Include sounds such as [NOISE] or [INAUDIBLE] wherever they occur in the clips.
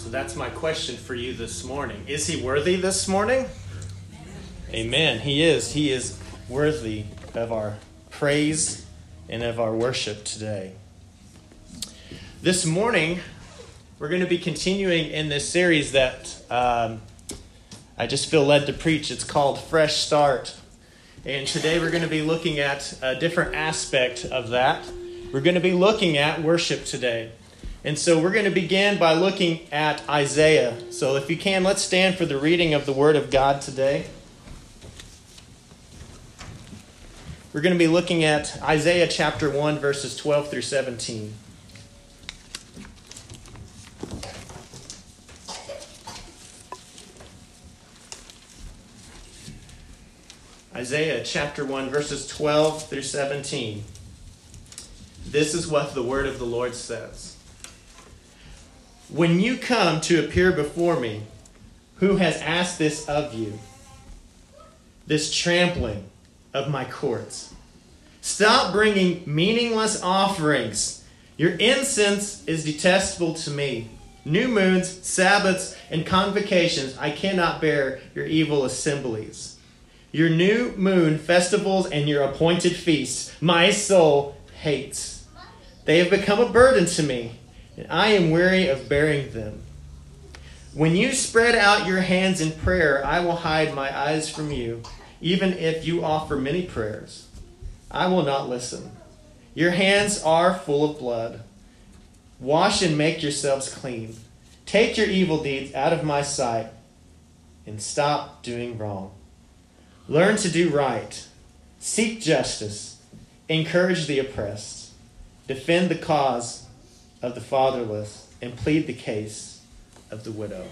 So that's my question for you this morning. Is he worthy this morning? Amen. He is. He is worthy of our praise and of our worship today. This morning, we're going to be continuing in this series that um, I just feel led to preach. It's called Fresh Start. And today we're going to be looking at a different aspect of that. We're going to be looking at worship today. And so we're going to begin by looking at Isaiah. So if you can, let's stand for the reading of the Word of God today. We're going to be looking at Isaiah chapter 1, verses 12 through 17. Isaiah chapter 1, verses 12 through 17. This is what the word of the Lord says. When you come to appear before me, who has asked this of you? This trampling of my courts. Stop bringing meaningless offerings. Your incense is detestable to me. New moons, Sabbaths, and convocations, I cannot bear your evil assemblies. Your new moon festivals and your appointed feasts, my soul hates. They have become a burden to me and I am weary of bearing them. When you spread out your hands in prayer, I will hide my eyes from you, even if you offer many prayers. I will not listen. Your hands are full of blood. Wash and make yourselves clean. Take your evil deeds out of my sight and stop doing wrong. Learn to do right. Seek justice. Encourage the oppressed. Defend the cause of the fatherless and plead the case of the widow.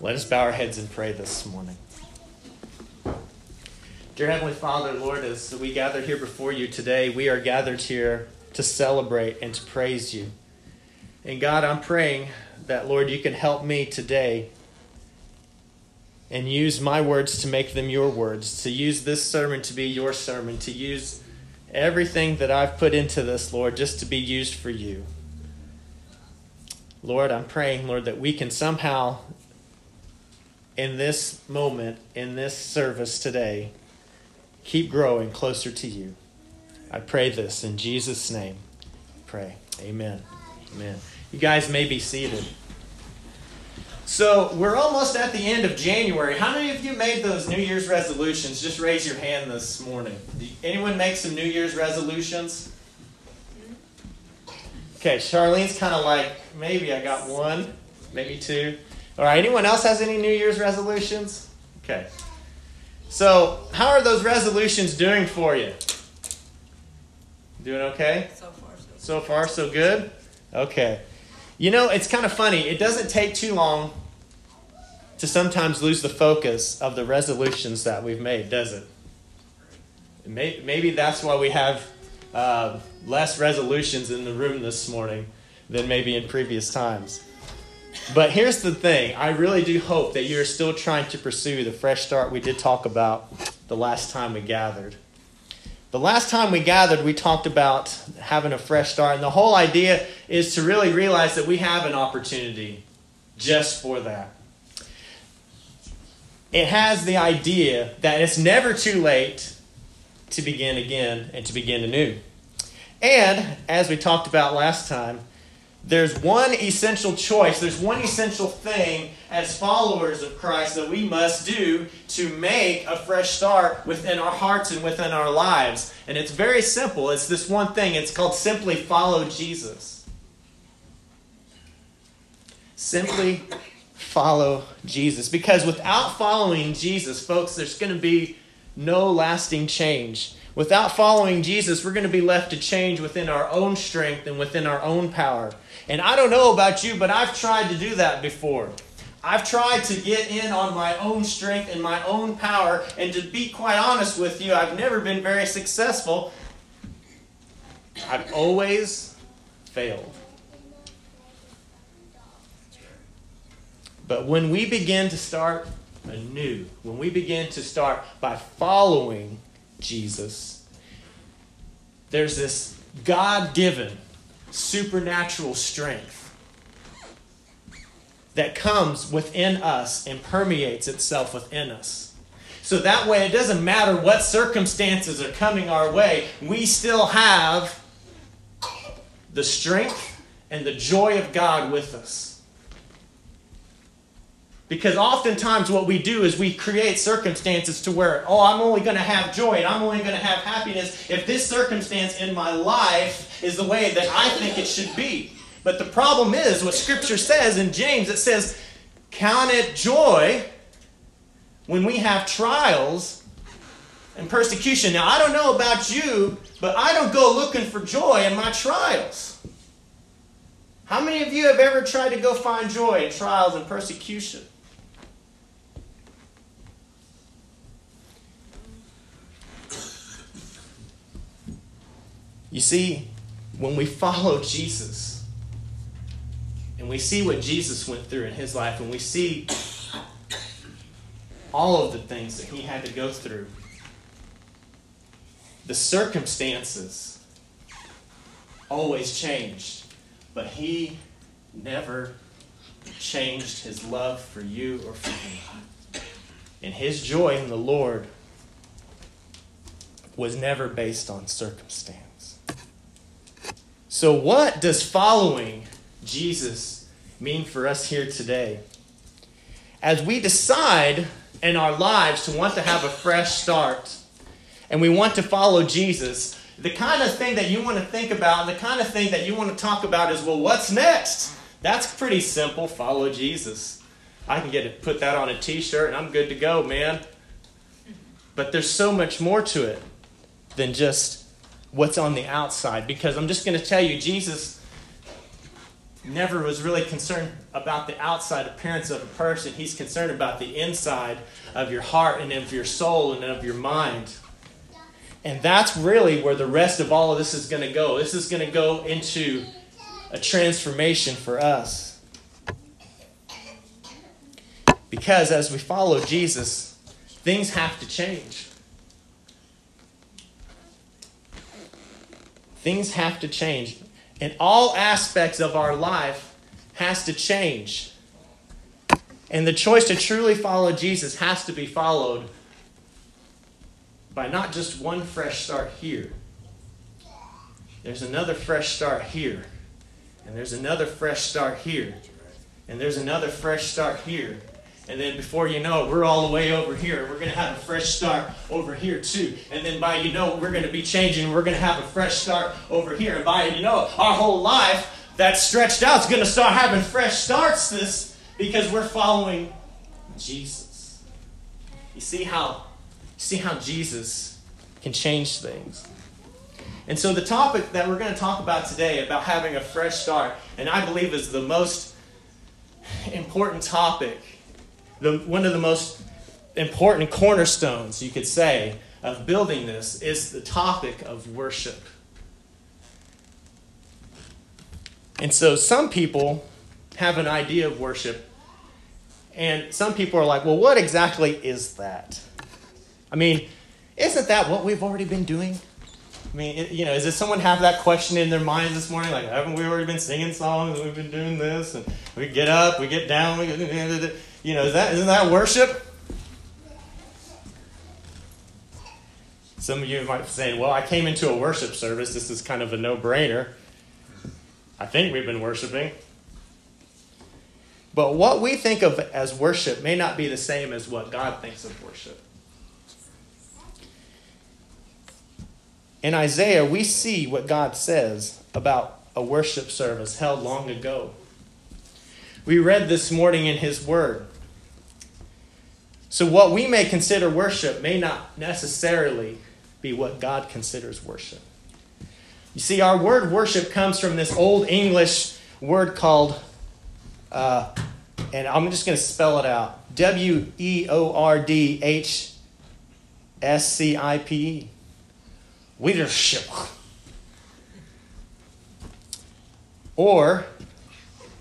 Let us bow our heads and pray this morning. Dear Heavenly Father, Lord, as we gather here before you today, we are gathered here to celebrate and to praise you. And God, I'm praying that, Lord, you can help me today and use my words to make them your words, to use this sermon to be your sermon, to use everything that I've put into this, Lord, just to be used for you. Lord, I'm praying, Lord, that we can somehow, in this moment, in this service today, keep growing closer to you. I pray this in Jesus' name. Pray. Amen. Amen. You guys may be seated. So we're almost at the end of January. How many of you made those New Year's resolutions? Just raise your hand this morning. Did anyone make some New Year's resolutions? Okay, Charlene's kind of like, maybe I got one, maybe two. All right, anyone else has any New Year's resolutions? Okay. So, how are those resolutions doing for you? Doing okay? So far, so, so far, so good? Okay. You know, it's kind of funny. It doesn't take too long to sometimes lose the focus of the resolutions that we've made, does it? Maybe that's why we have uh, less resolutions in the room this morning than maybe in previous times. But here's the thing I really do hope that you're still trying to pursue the fresh start we did talk about the last time we gathered. The last time we gathered, we talked about having a fresh start, and the whole idea is to really realize that we have an opportunity just for that it has the idea that it's never too late to begin again and to begin anew. And as we talked about last time, there's one essential choice, there's one essential thing as followers of Christ that we must do to make a fresh start within our hearts and within our lives. And it's very simple. It's this one thing. It's called simply follow Jesus. Simply follow Jesus. Because without following Jesus, folks, there's going to be no lasting change. Without following Jesus, we're going to be left to change within our own strength and within our own power. And I don't know about you, but I've tried to do that before. I've tried to get in on my own strength and my own power, and to be quite honest with you, I've never been very successful. I've always failed. But when we begin to start anew, when we begin to start by following Jesus, there's this God given supernatural strength that comes within us and permeates itself within us. So that way, it doesn't matter what circumstances are coming our way, we still have the strength and the joy of God with us. Because oftentimes what we do is we create circumstances to where, oh, I'm only going to have joy and I'm only going to have happiness if this circumstance in my life is the way that I think it should be. But the problem is what Scripture says in James it says, count it joy when we have trials and persecution. Now, I don't know about you, but I don't go looking for joy in my trials. How many of you have ever tried to go find joy in trials and persecution? You see, when we follow Jesus and we see what Jesus went through in his life, and we see all of the things that he had to go through, the circumstances always changed, but he never changed his love for you or for me. And his joy in the Lord was never based on circumstance. So, what does following Jesus mean for us here today? As we decide in our lives to want to have a fresh start and we want to follow Jesus, the kind of thing that you want to think about, and the kind of thing that you want to talk about is well, what's next? That's pretty simple. Follow Jesus. I can get it, put that on a t shirt and I'm good to go, man. But there's so much more to it than just what's on the outside. Because I'm just going to tell you, Jesus never was really concerned about the outside appearance of a person. He's concerned about the inside of your heart and of your soul and of your mind. And that's really where the rest of all of this is going to go. This is going to go into a transformation for us. Because as we follow Jesus, things have to change. Things have to change. And all aspects of our life has to change. And the choice to truly follow Jesus has to be followed by not just one fresh start here. There's another fresh start here. And there's another fresh start here. And there's another fresh start here. And then before you know it, we're all the way over here. We're going to have a fresh start over here too. And then by you know, we're going to be changing. We're going to have a fresh start over here. And by you know, our whole life that's stretched out is going to start having fresh starts this because we're following Jesus. You see how you see how Jesus can change things. And so the topic that we're going to talk about today about having a fresh start, and I believe is the most important topic the, one of the most important cornerstones, you could say, of building this is the topic of worship. And so some people have an idea of worship, and some people are like, well, what exactly is that? I mean, isn't that what we've already been doing? I mean, you know, does someone have that question in their minds this morning? Like, haven't we already been singing songs? We've been doing this, and we get up, we get down, we get, you know, is that, isn't that worship? Some of you might be saying, well, I came into a worship service. This is kind of a no brainer. I think we've been worshiping. But what we think of as worship may not be the same as what God thinks of worship. In Isaiah, we see what God says about a worship service held long ago. We read this morning in His Word so, what we may consider worship may not necessarily be what God considers worship. You see, our word worship comes from this old English word called, uh, and I'm just going to spell it out W E O R D H S C I P E. Leadership. Or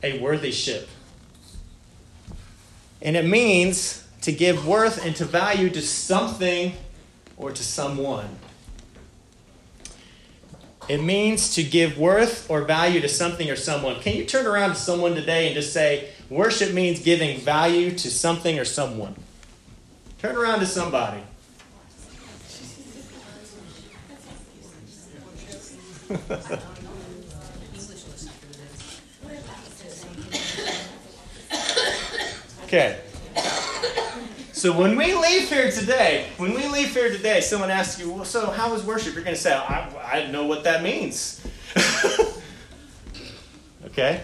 a worthy ship. And it means to give worth and to value to something or to someone. It means to give worth or value to something or someone. Can you turn around to someone today and just say, worship means giving value to something or someone? Turn around to somebody. [LAUGHS] [LAUGHS] okay. So when we leave here today, when we leave here today, someone asks you, well, so how was worship? You're going to say, I, I know what that means. [LAUGHS] okay?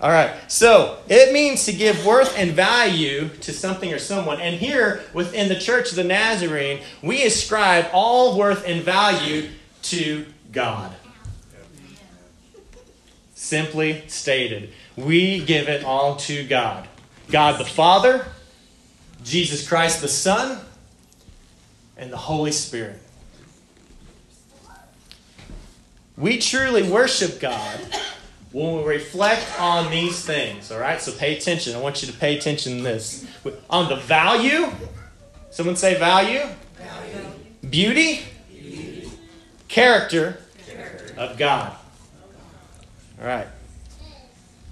All right. So it means to give worth and value to something or someone. And here within the Church of the Nazarene, we ascribe all worth and value to God. Simply stated, we give it all to God. God the Father, Jesus Christ the Son, and the Holy Spirit. We truly worship God when we reflect on these things, all right? So pay attention. I want you to pay attention to this. On the value, someone say value, value. Beauty? beauty, Character, character of God. All right.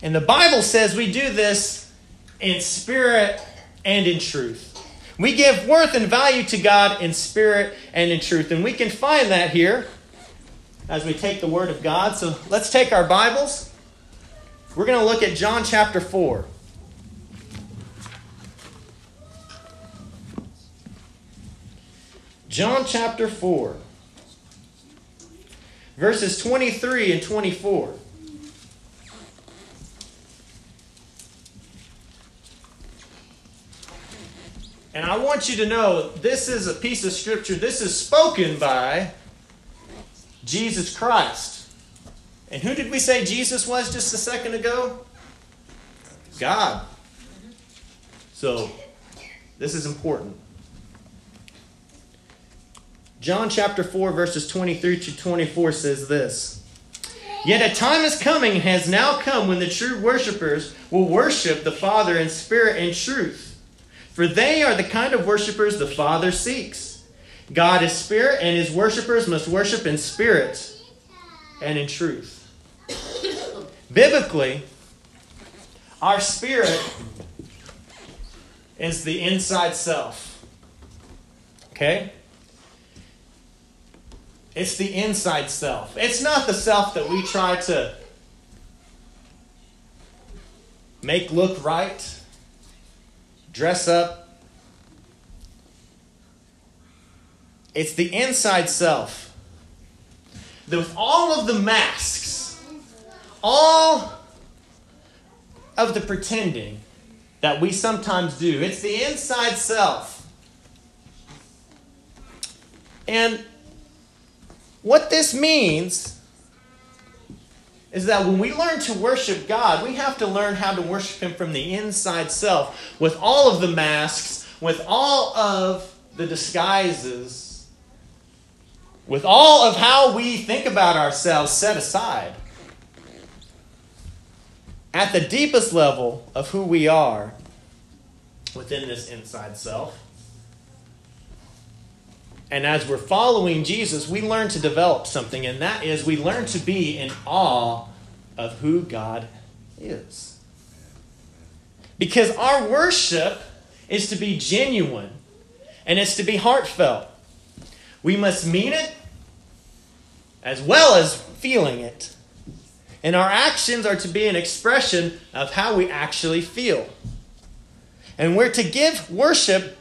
And the Bible says we do this in spirit and in truth. We give worth and value to God in spirit and in truth. And we can find that here as we take the Word of God. So let's take our Bibles. We're going to look at John chapter 4. John chapter 4, verses 23 and 24. And I want you to know this is a piece of scripture, this is spoken by Jesus Christ. And who did we say Jesus was just a second ago? God. So, this is important. John chapter 4, verses 23 to 24 says this Yet a time is coming, has now come, when the true worshippers will worship the Father in spirit and truth. For they are the kind of worshippers the Father seeks. God is spirit, and his worshippers must worship in spirit and in truth. Biblically, our spirit is the inside self. Okay? It's the inside self. It's not the self that we try to make look right dress up. It's the inside self. With all of the masks, all of the pretending that we sometimes do, it's the inside self. And what this means is that when we learn to worship God, we have to learn how to worship Him from the inside self with all of the masks, with all of the disguises, with all of how we think about ourselves set aside. At the deepest level of who we are within this inside self. And as we're following Jesus, we learn to develop something, and that is we learn to be in awe of who God is. Because our worship is to be genuine and it's to be heartfelt. We must mean it as well as feeling it. And our actions are to be an expression of how we actually feel. And we're to give worship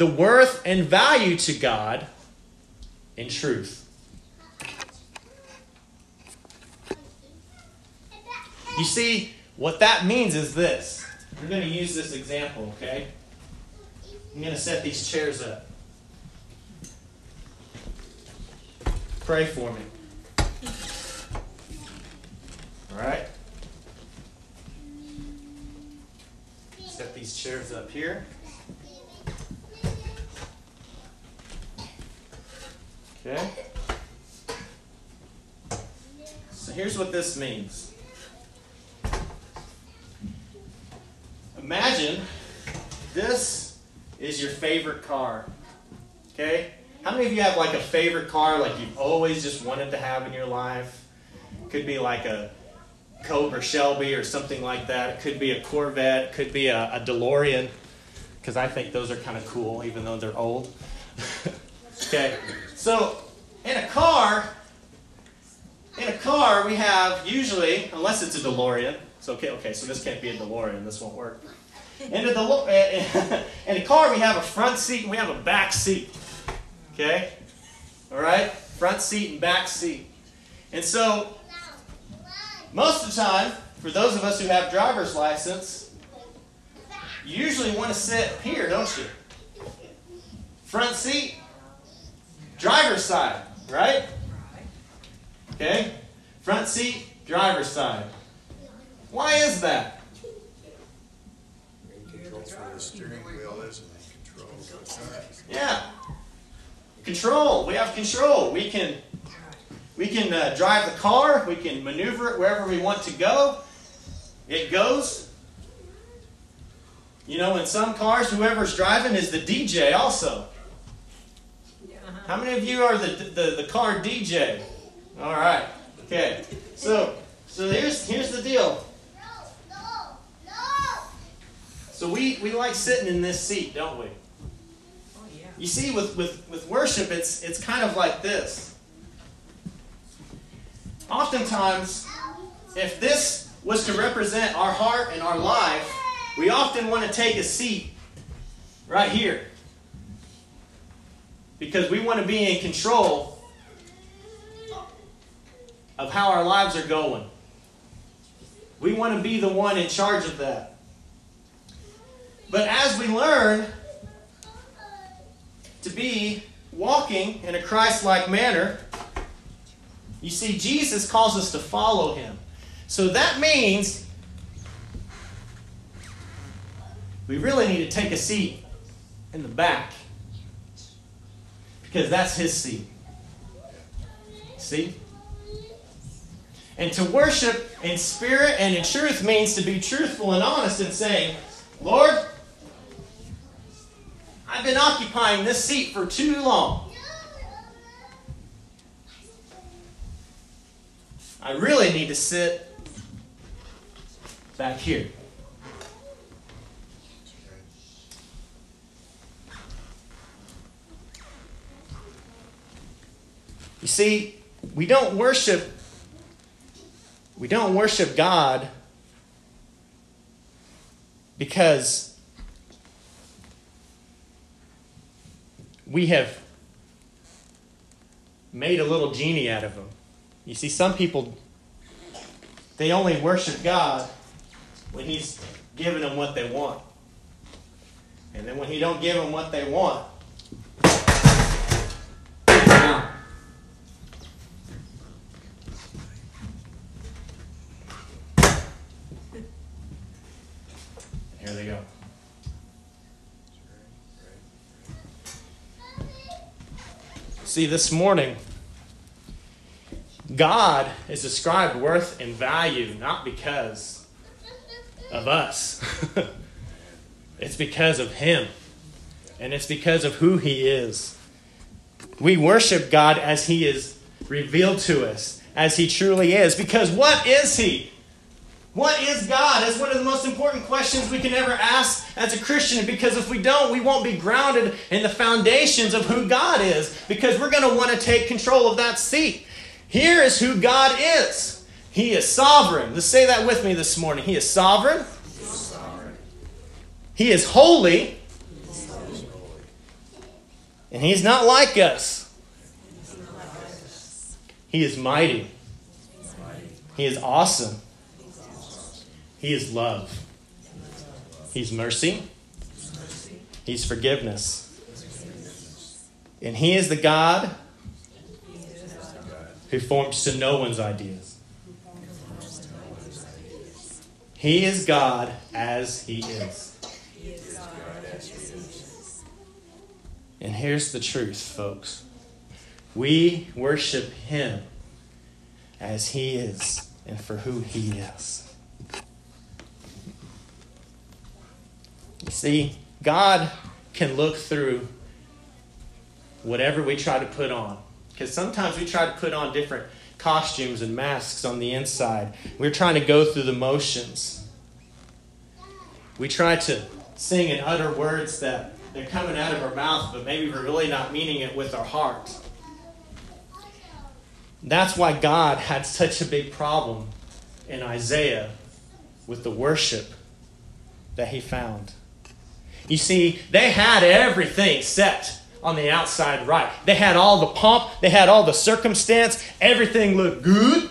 the worth and value to God in truth. You see, what that means is this. I'm going to use this example, okay? I'm going to set these chairs up. Pray for me. All right? Set these chairs up here. Okay? So here's what this means. Imagine this is your favorite car. Okay? How many of you have like a favorite car like you've always just wanted to have in your life? Could be like a Cobra Shelby or something like that. It could be a Corvette. Could be a, a DeLorean, because I think those are kind of cool, even though they're old. [LAUGHS] okay, so in a car, in a car we have usually, unless it's a DeLorean. It's okay. Okay, so this can't be a DeLorean. This won't work. In a, [LAUGHS] in a car, we have a front seat and we have a back seat. Okay? All right? Front seat and back seat. And so most of the time, for those of us who have driver's license, you usually want to sit here, don't you? Front seat, driver's side, right? Okay? Front seat, driver's side. Why is that? Control where the steering wheel is and control both. Yeah. Control. We have control. We can we can uh, drive the car. We can maneuver it wherever we want to go. It goes. You know, in some cars, whoever's driving is the DJ also. How many of you are the, the, the car DJ? All right. Okay. So so here's here's the deal. So we, we like sitting in this seat, don't we? Oh, yeah. You see, with, with, with worship, it's, it's kind of like this. Oftentimes, if this was to represent our heart and our life, we often want to take a seat right here. Because we want to be in control of how our lives are going. We want to be the one in charge of that. But as we learn to be walking in a Christ like manner, you see, Jesus calls us to follow him. So that means we really need to take a seat in the back because that's his seat. See? And to worship in spirit and in truth means to be truthful and honest and saying, Lord, I've been occupying this seat for too long. I really need to sit back here. See, we don't worship we don't worship God because we have made a little genie out of him. You see, some people, they only worship God when He's giving them what they want. And then when He don't give them what they want, now, here they go. See, this morning, God is ascribed worth and value not because of us, [LAUGHS] it's because of Him, and it's because of who He is. We worship God as He is revealed to us, as He truly is, because what is He? What is God? That's one of the most important questions we can ever ask as a Christian because if we don't, we won't be grounded in the foundations of who God is because we're going to want to take control of that seat. Here is who God is He is sovereign. Let's say that with me this morning. He is sovereign, He is holy, and He's not like us. He is mighty, He is awesome. He is love. He's mercy. He's forgiveness. And He is the God who forms to no one's ideas. He is God as He is. And here's the truth, folks. We worship Him as He is and for who He is. See, God can look through whatever we try to put on. Because sometimes we try to put on different costumes and masks on the inside. We're trying to go through the motions. We try to sing and utter words that they're coming out of our mouth, but maybe we're really not meaning it with our heart. That's why God had such a big problem in Isaiah with the worship that he found. You see, they had everything set on the outside right. They had all the pomp, they had all the circumstance, everything looked good,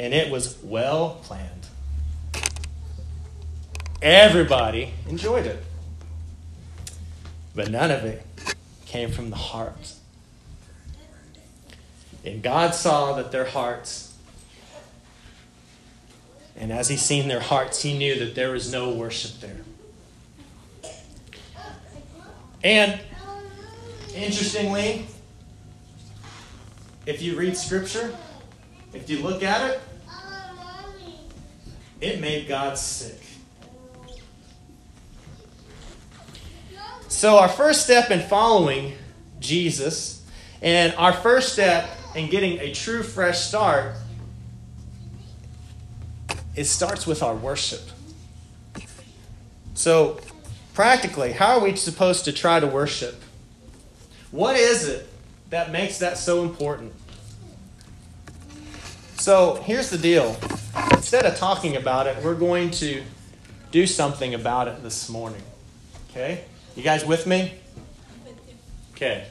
and it was well planned. Everybody enjoyed it. But none of it came from the heart. And God saw that their hearts, and as He seen their hearts, He knew that there was no worship there. And interestingly, if you read Scripture, if you look at it, it made God sick. So, our first step in following Jesus, and our first step in getting a true fresh start, it starts with our worship. So, practically, how are we supposed to try to worship? What is it that makes that so important? So, here's the deal. Instead of talking about it, we're going to do something about it this morning. Okay? You guys with me? Okay.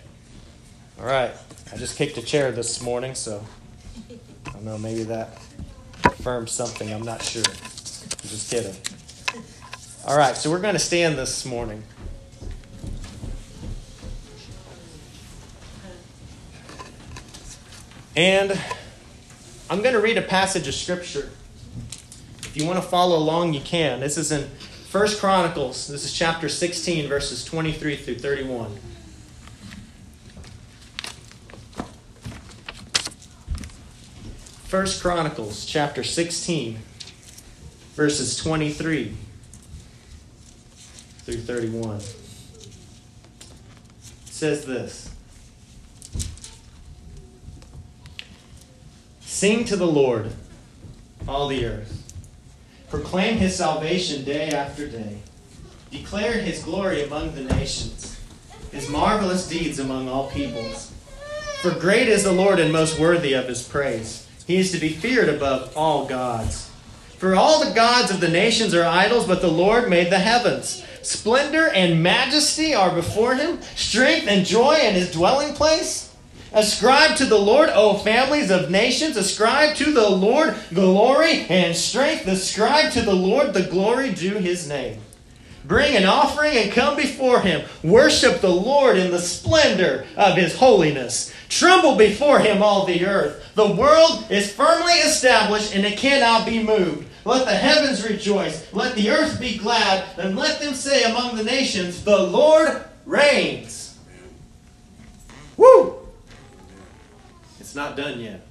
All right. I just kicked a chair this morning, so I don't know, maybe that confirms something. I'm not sure. I'm just kidding. All right, so we're going to stand this morning. And I'm going to read a passage of Scripture. If you want to follow along, you can. This is in First Chronicles. This is chapter 16, verses 23 through 31. First Chronicles chapter 16, verses 23 through 31. It says this Sing to the Lord, all the earth. Proclaim his salvation day after day. Declare his glory among the nations, his marvelous deeds among all peoples. For great is the Lord and most worthy of his praise. He is to be feared above all gods. For all the gods of the nations are idols, but the Lord made the heavens. Splendor and majesty are before him, strength and joy in his dwelling place. Ascribe to the Lord, O families of nations. Ascribe to the Lord glory and strength. Ascribe to the Lord the glory due his name. Bring an offering and come before him. Worship the Lord in the splendor of his holiness. Tremble before him, all the earth. The world is firmly established and it cannot be moved. Let the heavens rejoice. Let the earth be glad. And let them say among the nations, The Lord reigns. Woo! It's not done yet.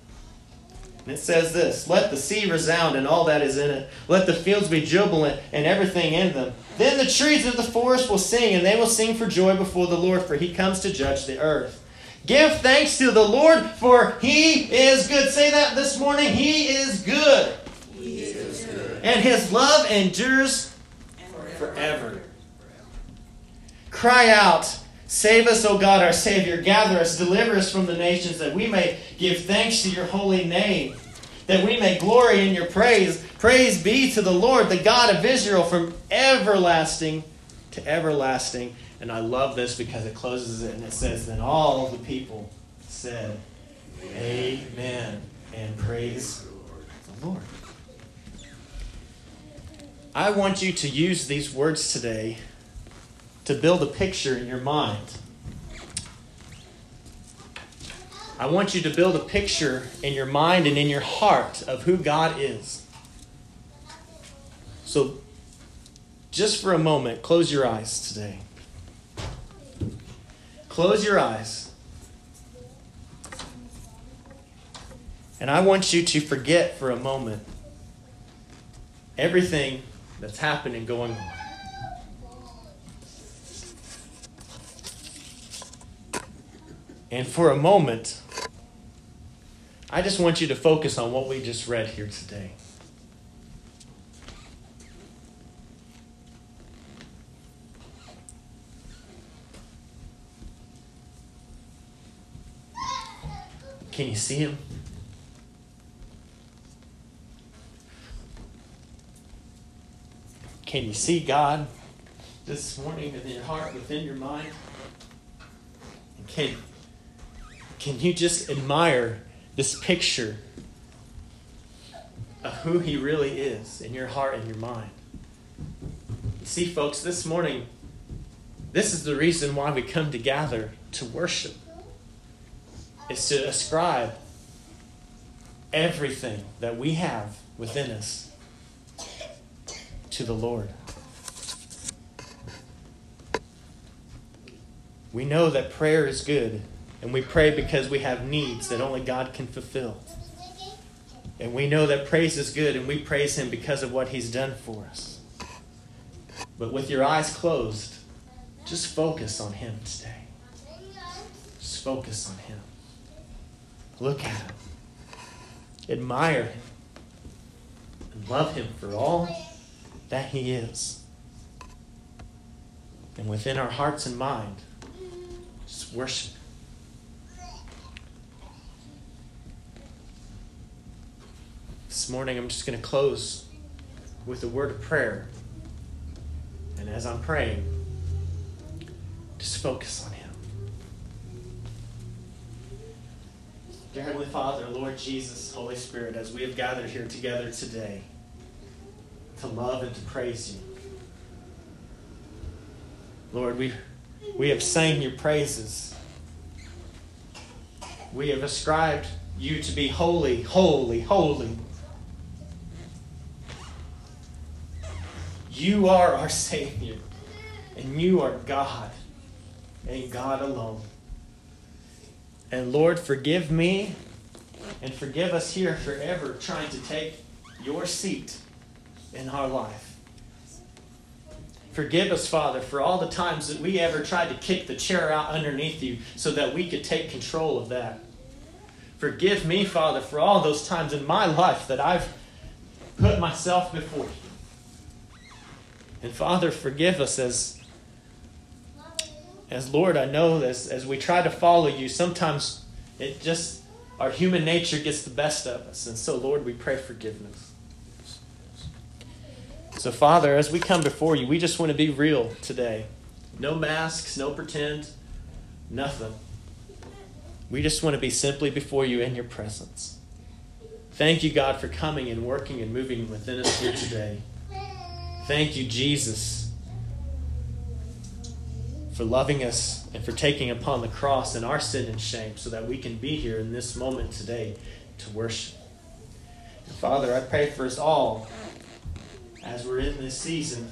It says this Let the sea resound and all that is in it. Let the fields be jubilant and everything in them. Then the trees of the forest will sing, and they will sing for joy before the Lord, for he comes to judge the earth. Give thanks to the Lord, for he is good. Say that this morning. He is good. And his love endures forever. Cry out, Save us, O God, our Savior. Gather us, deliver us from the nations, that we may give thanks to your holy name, that we may glory in your praise. Praise be to the Lord, the God of Israel, from everlasting to everlasting. And I love this because it closes it and it says, Then all the people said, Amen, and praise the Lord. I want you to use these words today to build a picture in your mind. I want you to build a picture in your mind and in your heart of who God is. So, just for a moment, close your eyes today. Close your eyes. And I want you to forget for a moment everything that's happening going on. And for a moment, I just want you to focus on what we just read here today. Can you see him? Can you see God this morning in your heart, within your mind? And can, can you just admire this picture of who He really is in your heart and your mind? You see, folks, this morning, this is the reason why we come together to worship, is to ascribe everything that we have within us to the Lord. We know that prayer is good, and we pray because we have needs that only God can fulfill. And we know that praise is good, and we praise Him because of what He's done for us. But with your eyes closed, just focus on Him today. Just focus on Him. Look at Him. Admire Him. And love Him for all that He is. And within our hearts and mind, just worship. This morning, I'm just going to close with a word of prayer. And as I'm praying, just focus on Him. Dear Heavenly Father, Lord Jesus, Holy Spirit, as we have gathered here together today, to love and to praise you. Lord, we, we have sang your praises. We have ascribed you to be holy, holy, holy. You are our Savior, and you are God, and God alone. And Lord, forgive me and forgive us here forever trying to take your seat in our life. Forgive us, Father, for all the times that we ever tried to kick the chair out underneath you so that we could take control of that. Forgive me, Father, for all those times in my life that I've put myself before you. And Father, forgive us as, as Lord, I know as, as we try to follow you, sometimes it just, our human nature gets the best of us. And so, Lord, we pray forgiveness. So, Father, as we come before you, we just want to be real today. No masks, no pretend, nothing. We just want to be simply before you in your presence. Thank you, God, for coming and working and moving within us here today. Thank you, Jesus, for loving us and for taking upon the cross and our sin and shame so that we can be here in this moment today to worship. And Father, I pray for us all as we're in this season,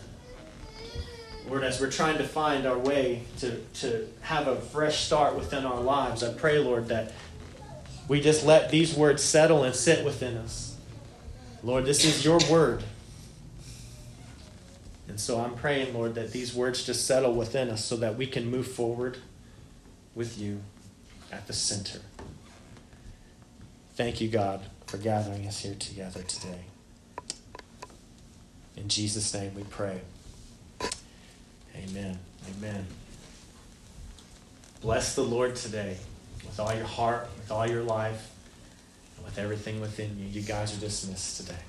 Lord, as we're trying to find our way to, to have a fresh start within our lives, I pray, Lord, that we just let these words settle and sit within us. Lord, this is your word. And so I'm praying, Lord, that these words just settle within us so that we can move forward with you at the center. Thank you, God, for gathering us here together today. In Jesus' name we pray. Amen. Amen. Bless the Lord today with all your heart, with all your life, and with everything within you. You guys are dismissed today.